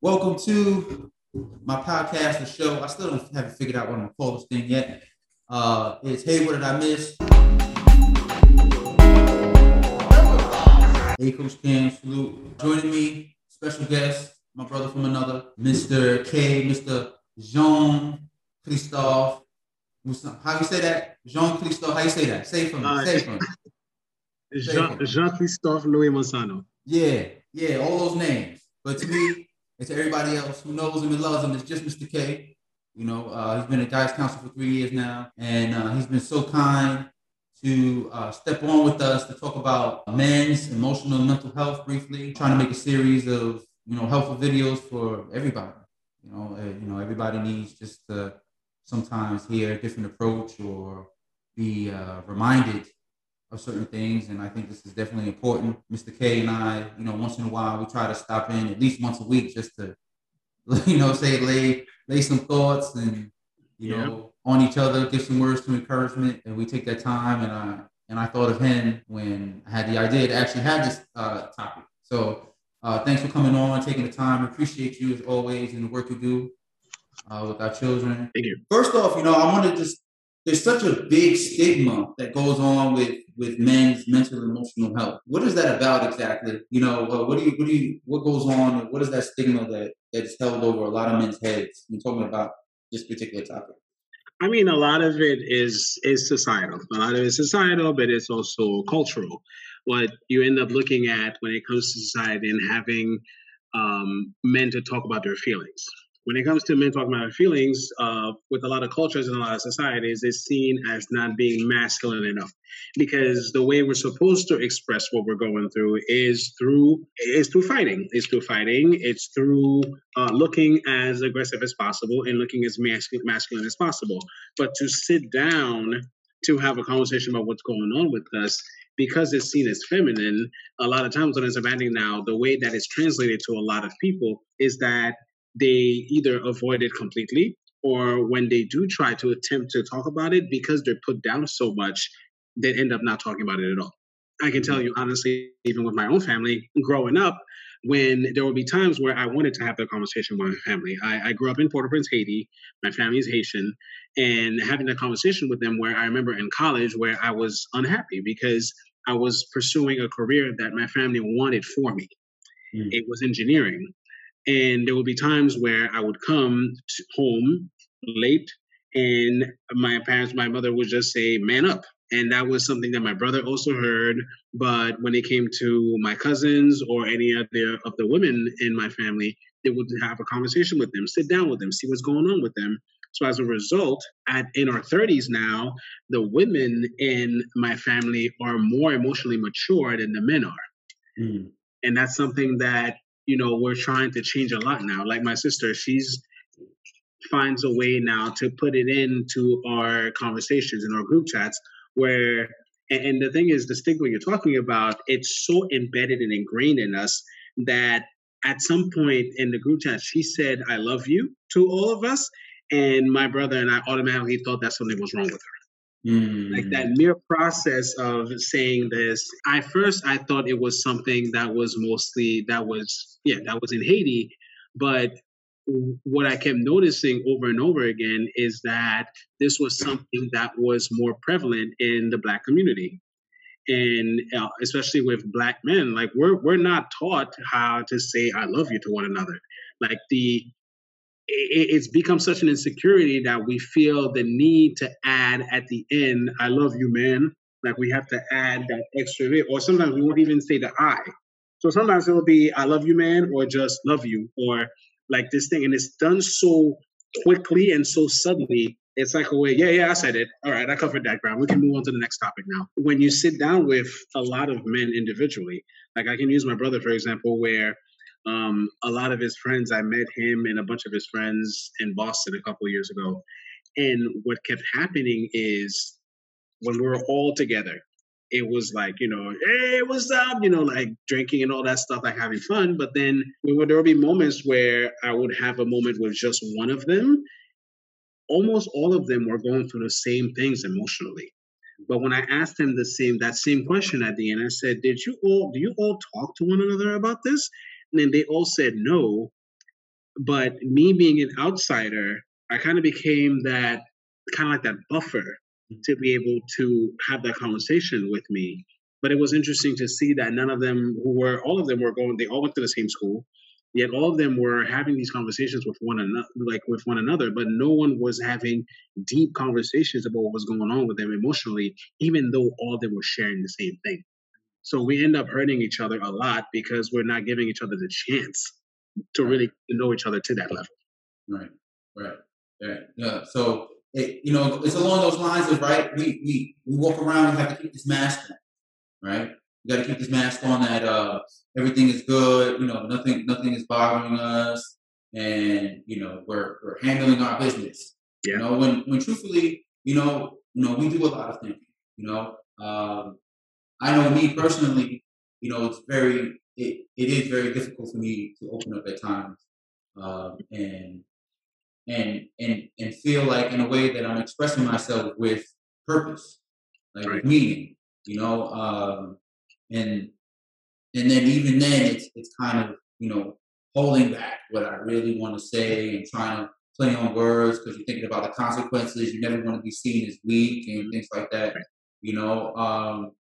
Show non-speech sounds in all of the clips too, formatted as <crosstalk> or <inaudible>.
Welcome to my podcast, the show. I still don't haven't figured out what I'm gonna call this thing yet. Uh, it's Hey, what did I miss? Hey, Coach Cam, salute. Joining me, special guest, my brother from another, Mr. K, Mr. Jean Christophe. How you say that? Jean Christophe. How you say that? Say it for me. Uh, say it for me. <laughs> Jean, Jean Christophe Louis Monsano. Yeah, yeah, all those names. But to me, and to everybody else who knows him and loves him, it's just Mr. K. You know, uh, he's been a guys council for three years now, and uh, he's been so kind to uh, step on with us to talk about men's emotional and mental health briefly. Trying to make a series of you know helpful videos for everybody. You know, uh, you know everybody needs just to sometimes hear a different approach or be uh, reminded of certain things. And I think this is definitely important. Mr. K and I, you know, once in a while, we try to stop in at least once a week just to, <laughs> you know, say, lay, lay some thoughts and, you yeah. know, on each other, give some words to encouragement. And we take that time. And I, and I thought of him when I had the idea to actually have this uh, topic. So uh, thanks for coming on, taking the time. Appreciate you as always and the work you do uh, with our children. Thank you. First off, you know, I want to just there's such a big stigma that goes on with with men's mental and emotional health. What is that about exactly? You know, uh, what do you what do you what goes on? What is that stigma that that's held over a lot of men's heads? You're talking about this particular topic. I mean, a lot of it is is societal. A lot of it is societal, but it's also cultural. What you end up looking at when it comes to society and having um, men to talk about their feelings when it comes to men talking about feelings, uh, with a lot of cultures and a lot of societies, it's seen as not being masculine enough. Because the way we're supposed to express what we're going through is through is through fighting. It's through fighting. It's through uh, looking as aggressive as possible and looking as masculine, masculine as possible. But to sit down to have a conversation about what's going on with us because it's seen as feminine, a lot of times when it's abandoning now, the way that it's translated to a lot of people is that they either avoid it completely or when they do try to attempt to talk about it because they're put down so much they end up not talking about it at all. I can tell you honestly even with my own family growing up when there would be times where i wanted to have that conversation with my family. I, I grew up in port-au-prince haiti. My family is haitian. And having that conversation with them where i remember in college where i was unhappy because i was pursuing a career that my family wanted for me. Mm. it was engineering and there would be times where I would come home late and my parents, my mother would just say, man up. And that was something that my brother also heard. But when it came to my cousins or any other of the women in my family, they would have a conversation with them, sit down with them, see what's going on with them. So as a result, at in our 30s now, the women in my family are more emotionally mature than the men are. Mm. And that's something that you know we're trying to change a lot now. Like my sister she's finds a way now to put it into our conversations in our group chats where and, and the thing is the stigma you're talking about it's so embedded and ingrained in us that at some point in the group chat she said i love you to all of us and my brother and i automatically thought that something was wrong with her Mm. Like that mere process of saying this, I first I thought it was something that was mostly that was yeah that was in Haiti, but what I kept noticing over and over again is that this was something that was more prevalent in the black community. And uh, especially with black men like we're we're not taught how to say i love you to one another. Like the it's become such an insecurity that we feel the need to add at the end, I love you, man. Like we have to add that extra bit, or sometimes we won't even say the I. So sometimes it'll be I love you, man, or just love you, or like this thing. And it's done so quickly and so suddenly. It's like a way, yeah, yeah, I said it. All right, I covered that ground. We can move on to the next topic now. When you sit down with a lot of men individually, like I can use my brother, for example, where um, a lot of his friends, I met him and a bunch of his friends in Boston a couple years ago. And what kept happening is when we were all together, it was like, you know, hey, what's up? You know, like drinking and all that stuff, like having fun. But then there would be moments where I would have a moment with just one of them. Almost all of them were going through the same things emotionally. But when I asked him the same that same question at the end, I said, "Did you all do you all talk to one another about this?" And they all said no. but me being an outsider, I kind of became that kind of like that buffer to be able to have that conversation with me. But it was interesting to see that none of them who were all of them were going. They all went to the same school, yet all of them were having these conversations with one another, like with one another. But no one was having deep conversations about what was going on with them emotionally, even though all of them were sharing the same thing. So we end up hurting each other a lot because we're not giving each other the chance to really know each other to that level. Right, right, right. Yeah. So it, you know, it's along those lines of right. We we we walk around. We have to keep this mask on, right? We got to keep this mask on that uh, everything is good. You know, nothing nothing is bothering us, and you know, we're we're handling our business. Yeah. You know, when when truthfully, you know, you know, we do a lot of things. You know, um, I know me personally. You know, it's very it, it is very difficult for me to open up at times um, and and and and feel like in a way that I'm expressing myself with purpose, like right. with meaning, you know. Um, and and then even then, it's it's kind of you know holding back what I really want to say and trying to play on words because you're thinking about the consequences. You never want to be seen as weak and things like that, you know. Um,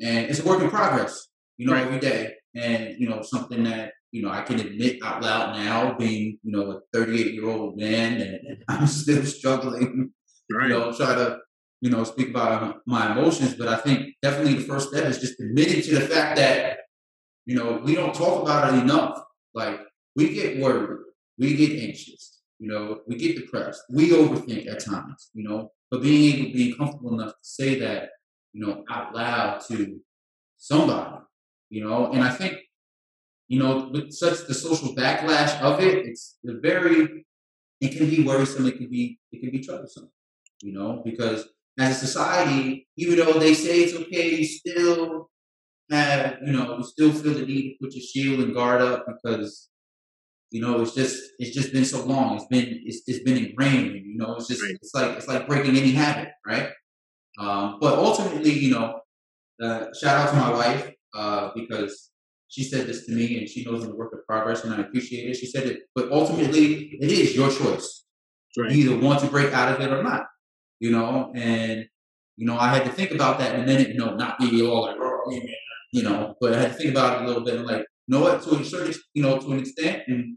and it's a work in progress, you know, right. every day and you know something that you know I can admit out loud now, being you know a 38 year old man, and, <laughs> I'm still struggling. Right. You know, try to you know speak about uh, my emotions, but I think definitely the first step is just admitting to the fact that you know we don't talk about it enough. Like we get worried, we get anxious, you know, we get depressed, we overthink at times, you know. But being able, being comfortable enough to say that, you know, out loud to somebody you know. And I think, you know, with such the social backlash of it, it's very, it can be worrisome. It can be, it can be troublesome, you know, because as a society, even though they say it's okay, you still have, you know, you still feel the need to put your shield and guard up because, you know, it's just, it's just been so long. It's been, it's, it's been ingrained. You know, it's just, right. it's like, it's like breaking any habit, right? Um, but ultimately, you know, uh, shout out to my wife uh, because she said this to me and she knows I'm a work of progress and I appreciate it. She said it, but ultimately it is your choice. Right. You either want to break out of it or not, you know, and you know, I had to think about that in a minute, you know, not be all like, oh, you know, but I had to think about it a little bit and like, you know what, to a certain, you know, to an extent, and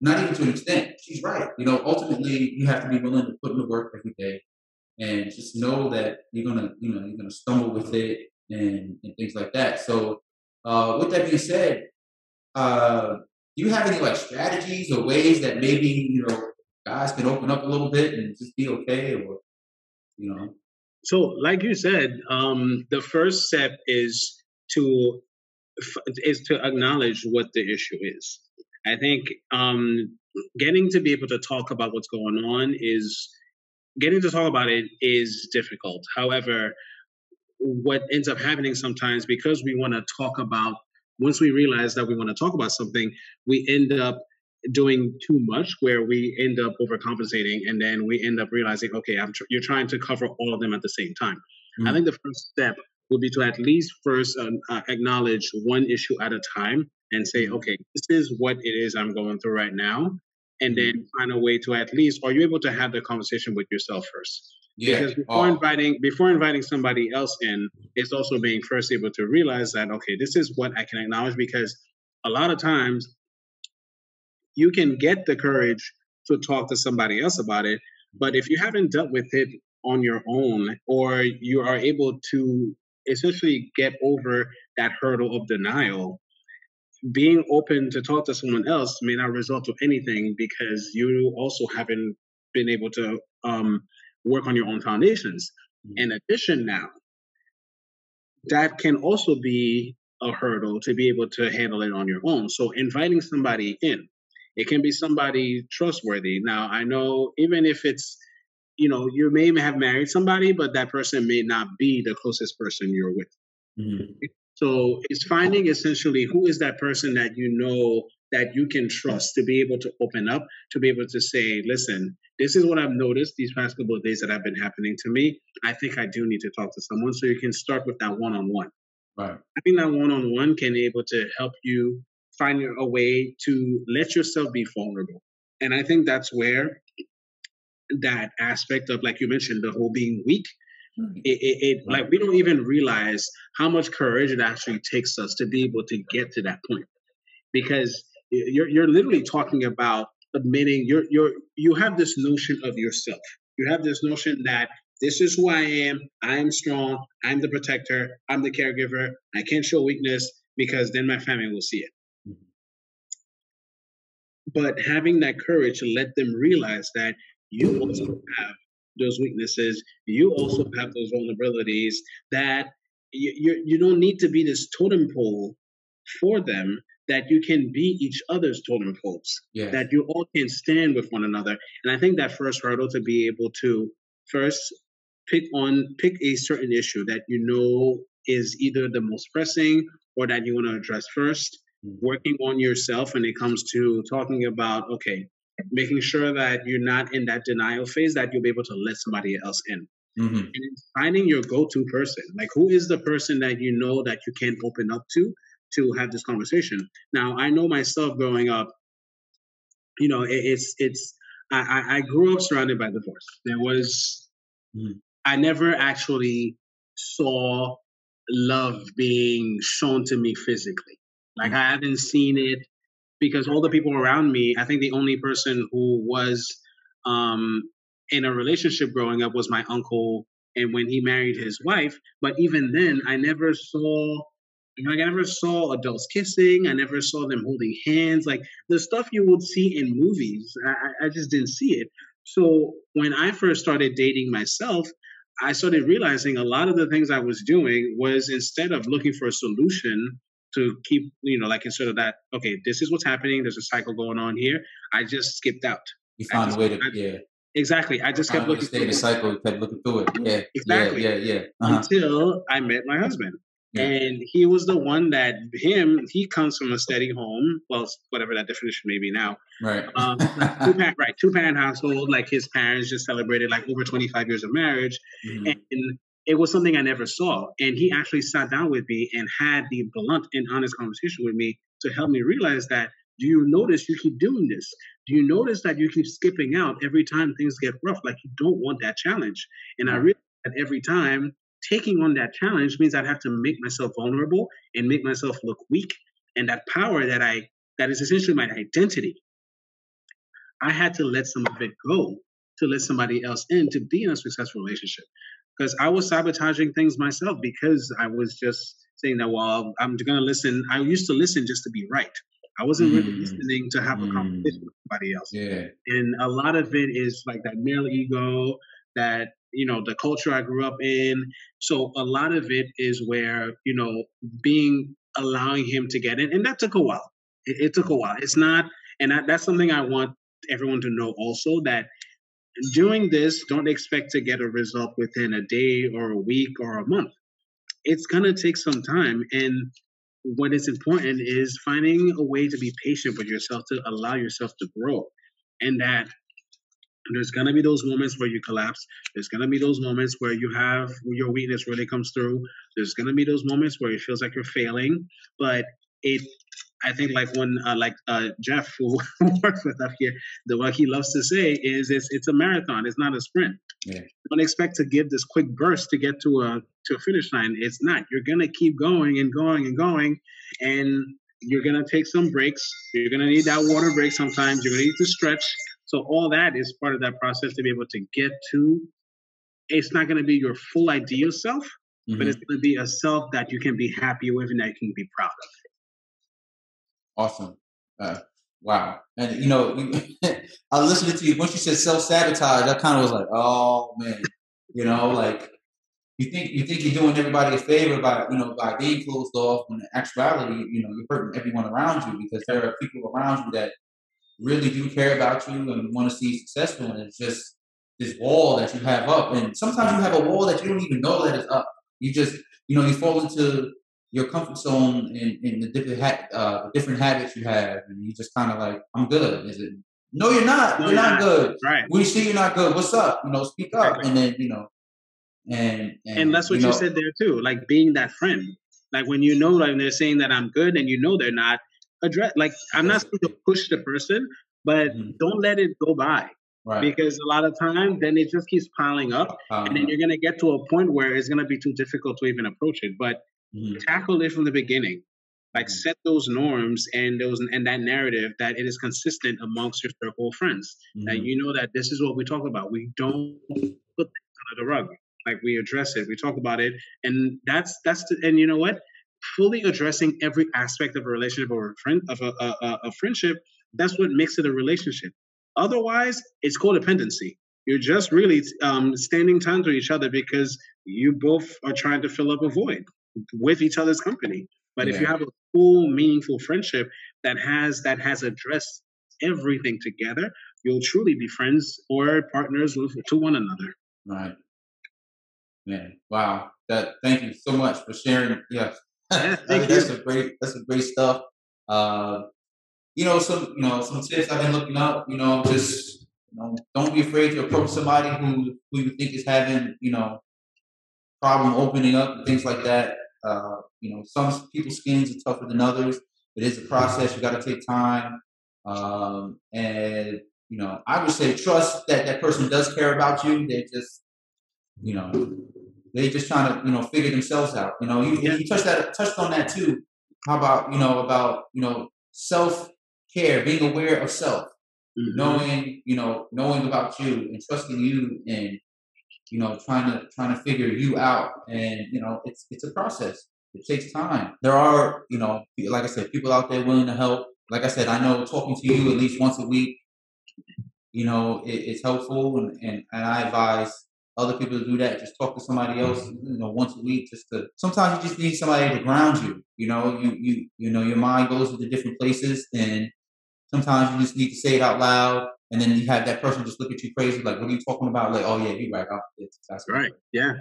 not even to an extent, she's right. You know, ultimately, you have to be willing to put in the work every day, and just know that you're gonna, you know, you're gonna stumble with it, and, and things like that. So, uh, with that being said, uh, do you have any like strategies or ways that maybe you know guys can open up a little bit and just be okay, or you know? So, like you said, um, the first step is to is to acknowledge what the issue is. I think um, getting to be able to talk about what's going on is getting to talk about it is difficult. However, what ends up happening sometimes because we want to talk about once we realize that we want to talk about something we end up doing too much where we end up overcompensating and then we end up realizing okay I'm tr- you're trying to cover all of them at the same time mm-hmm. i think the first step would be to at least first uh, acknowledge one issue at a time and say mm-hmm. okay this is what it is i'm going through right now and then mm-hmm. find a way to at least are you able to have the conversation with yourself first yeah. Because before oh. inviting before inviting somebody else in, it's also being first able to realize that okay, this is what I can acknowledge because a lot of times you can get the courage to talk to somebody else about it, but if you haven't dealt with it on your own or you are able to essentially get over that hurdle of denial, being open to talk to someone else may not result to anything because you also haven't been able to um, work on your own foundations. Mm-hmm. In addition, now, that can also be a hurdle to be able to handle it on your own. So, inviting somebody in, it can be somebody trustworthy. Now, I know even if it's, you know, you may have married somebody, but that person may not be the closest person you're with. Mm-hmm. So, it's finding essentially who is that person that you know that you can trust to be able to open up, to be able to say, listen, this is what I've noticed these past couple of days that have been happening to me. I think I do need to talk to someone. So you can start with that one on one. Right. I think that one on one can be able to help you find a way to let yourself be vulnerable. And I think that's where that aspect of, like you mentioned, the whole being weak, hmm. it, it, it like we don't even realize how much courage it actually takes us to be able to get to that point because you're you're literally talking about admitting you're you're you have this notion of yourself you have this notion that this is who I am. I am strong. I'm the protector. I'm the caregiver. I can't show weakness because then my family will see it. But having that courage to let them realize that you also have those weaknesses, you also have those vulnerabilities that you, you, you don't need to be this totem pole for them that you can be each other's totem poles, yes. that you all can stand with one another. And I think that first hurdle to be able to first pick on pick a certain issue that you know is either the most pressing or that you want to address 1st mm-hmm. working on yourself when it comes to talking about okay making sure that you're not in that denial phase that you'll be able to let somebody else in mm-hmm. and finding your go-to person like who is the person that you know that you can open up to to have this conversation now i know myself growing up you know it, it's it's I, I grew up surrounded by divorce there was mm-hmm. I never actually saw love being shown to me physically. Like I haven't seen it because all the people around me, I think the only person who was um, in a relationship growing up was my uncle and when he married his wife. But even then, I never saw like I never saw adults kissing. I never saw them holding hands. Like the stuff you would see in movies, I, I just didn't see it. So when I first started dating myself, I started realizing a lot of the things I was doing was instead of looking for a solution to keep, you know, like instead of that, okay, this is what's happening, there's a cycle going on here, I just skipped out. You found just, a way to, I, yeah. Exactly. I just kept looking stay in the cycle, kept looking through it. Yeah. Exactly. Yeah, yeah, yeah. Uh-huh. Until I met my husband. Yeah. And he was the one that him he comes from a steady home, well, whatever that definition may be now. Right. Um, two parent, right, two parent household. Like his parents just celebrated like over twenty five years of marriage, mm-hmm. and it was something I never saw. And he actually sat down with me and had the blunt and honest conversation with me to help me realize that. Do you notice you keep doing this? Do you notice that you keep skipping out every time things get rough? Like you don't want that challenge. And I mm. realized that every time taking on that challenge means I'd have to make myself vulnerable and make myself look weak. And that power that I that is essentially my identity. I had to let some of it go to let somebody else in to be in a successful relationship. Because I was sabotaging things myself because I was just saying that, well, I'm going to listen. I used to listen just to be right. I wasn't really mm. listening to have a conversation with somebody else. Yeah. And a lot of it is like that male ego, that you know the culture i grew up in so a lot of it is where you know being allowing him to get in and that took a while it, it took a while it's not and that, that's something i want everyone to know also that doing this don't expect to get a result within a day or a week or a month it's going to take some time and what is important is finding a way to be patient with yourself to allow yourself to grow and that there's gonna be those moments where you collapse. There's gonna be those moments where you have your weakness really comes through. There's gonna be those moments where it feels like you're failing. But it, I think, like when uh, like uh, Jeff who <laughs> works with up here, the what he loves to say is it's it's a marathon. It's not a sprint. Yeah. Don't expect to give this quick burst to get to a to a finish line. It's not. You're gonna keep going and going and going, and you're gonna take some breaks. You're gonna need that water break sometimes. You're gonna need to stretch so all that is part of that process to be able to get to. It's not going to be your full ideal self, mm-hmm. but it's going to be a self that you can be happy with and that you can be proud of. Awesome. Uh, wow. And you know, <laughs> I listened to you once you said self sabotage. I kind of was like, oh man, you know, like you think you think you're doing everybody a favor by you know by being closed off when in actuality you know you're hurting everyone around you because there are people around you that really do care about you and want to see you successful. And it's just this wall that you have up. And sometimes you have a wall that you don't even know that is up. You just, you know, you fall into your comfort zone in, in the different ha- uh, different habits you have, and you just kind of like, I'm good. Is it? No, you're not. No, you're, you're not, not, good. Right. We see you're not good. What's up? You know, speak up, exactly. and then you know, and and, and that's what you, know, you said there too. Like being that friend. Like when you know, like they're saying that I'm good, and you know they're not, address like i'm not supposed to push the person but mm-hmm. don't let it go by. Right. Because a lot of times, then it just keeps piling up, um, and then you're gonna get to a point where it's gonna be too difficult to even approach it. But mm-hmm. tackle it from the beginning, like mm-hmm. set those norms and those and that narrative that it is consistent amongst your circle of friends. Mm-hmm. That you know that this is what we talk about. We don't put things under the rug. Like we address it, we talk about it, and that's that's the, and you know what? Fully addressing every aspect of a relationship or a friend of a, a, a friendship. That's what makes it a relationship. Otherwise, it's codependency. You're just really um, standing time to each other because you both are trying to fill up a void with each other's company. But yeah. if you have a full, meaningful friendship that has that has addressed everything together, you'll truly be friends or partners with, to one another. Right. Man, wow. That thank you so much for sharing. Yes. <laughs> Yeah, mean, that's a great that's a great stuff. Uh, you know, some you know some tips I've been looking up. You know, just you know, don't be afraid to approach somebody who who you think is having you know problem opening up and things like that. Uh, you know, some people's skins are tougher than others. It is a process. You got to take time, um, and you know, I would say trust that that person does care about you. They just, you know, they just trying to you know figure themselves out. You know, you, you touched that touched on that too. How about you know about you know self care, being aware of self, mm-hmm. knowing, you know, knowing about you and trusting you and, you know, trying to trying to figure you out. And, you know, it's it's a process. It takes time. There are, you know, like I said, people out there willing to help. Like I said, I know talking to you at least once a week, you know, it, it's helpful and, and, and I advise other people to do that. Just talk to somebody else, you know, once a week. Just to sometimes you just need somebody to ground you. You know, you you you know, your mind goes to different places, and Sometimes you just need to say it out loud, and then you have that person just look at you crazy, like, "What are you talking about?" Like, "Oh yeah, you're right. It's right. Yeah.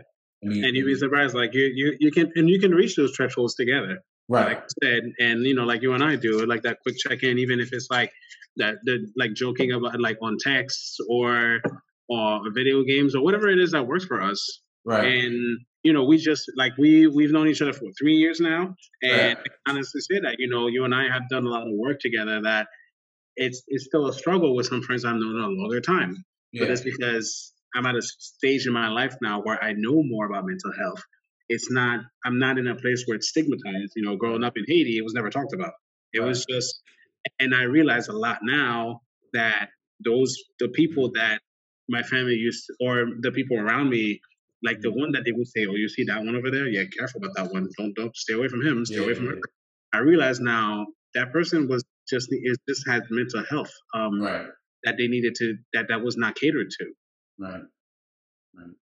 I mean, and you'd be surprised, like you, you, you can, and you can reach those thresholds together, right? Like I said, and you know, like you and I do, like that quick check in, even if it's like that, the like joking about like on text or or video games or whatever it is that works for us, right? And you know, we just like we we've known each other for three years now, and right. honestly say that you know, you and I have done a lot of work together that it's it's still a struggle with some friends I've known a longer time. Yeah. But it's because I'm at a stage in my life now where I know more about mental health. It's not I'm not in a place where it's stigmatized. You know, growing up in Haiti, it was never talked about. It right. was just, and I realize a lot now that those the people that my family used to, or the people around me like the mm-hmm. one that they would say, "Oh, you see that one over there? Yeah, careful about that one. Don't don't stay away from him. Stay yeah, away from her." I realize now that person was just is just had mental health um, right. that they needed to that that was not catered to. Right. Right.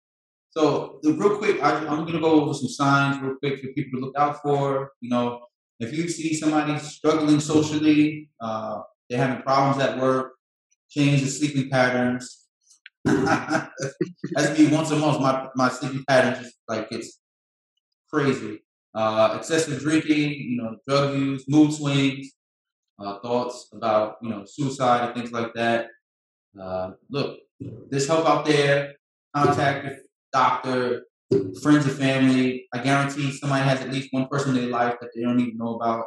So the, real quick, I, am going to go over some signs real quick for people to look out for. You know, if you see somebody struggling socially, uh, they're having problems at work, change the sleeping patterns. <laughs> That's me once a month. My my sleeping pattern just like it's crazy. Uh, excessive drinking, you know, drug use, mood swings, uh, thoughts about you know suicide and things like that. Uh, look, there's help out there. Contact your doctor, friends and family. I guarantee somebody has at least one person in their life that they don't even know about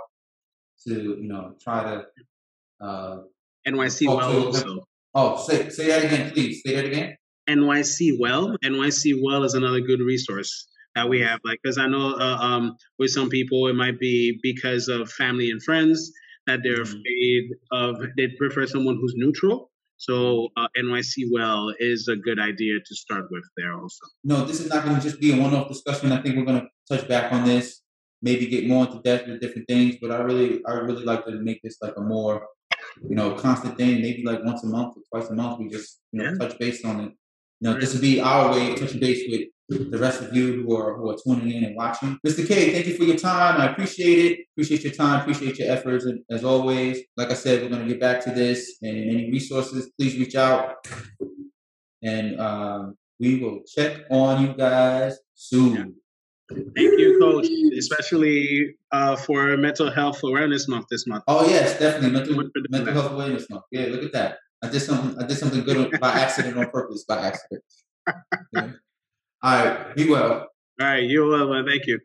to you know try to. Uh, NYC Well also. Oh, say say that again, please. Say that again. NYC Well. NYC Well is another good resource that we have. Like, because I know uh, um, with some people it might be because of family and friends that they're mm-hmm. afraid of. They prefer someone who's neutral. So uh, NYC Well is a good idea to start with there also. No, this is not going to just be a one-off discussion. I think we're going to touch back on this, maybe get more into depth with different things. But I really, I really like to make this like a more, you know, constant thing. Maybe like once a month or twice a month, we just you know yeah. touch base on it. You know, right. this would be our way of touching base with the rest of you who are who are tuning in and watching. Mr. K, thank you for your time. I appreciate it. Appreciate your time. Appreciate your efforts. And as always, like I said, we're going to get back to this. And any resources, please reach out. And um, we will check on you guys soon. Thank you, Coach, especially uh, for Mental Health Awareness Month this month. Oh yes, definitely mental, mental health awareness month. Yeah, look at that. I did something. I did something good by accident on purpose. By accident. <laughs> Yeah. All right. Be well. All right. You well, man. Thank you.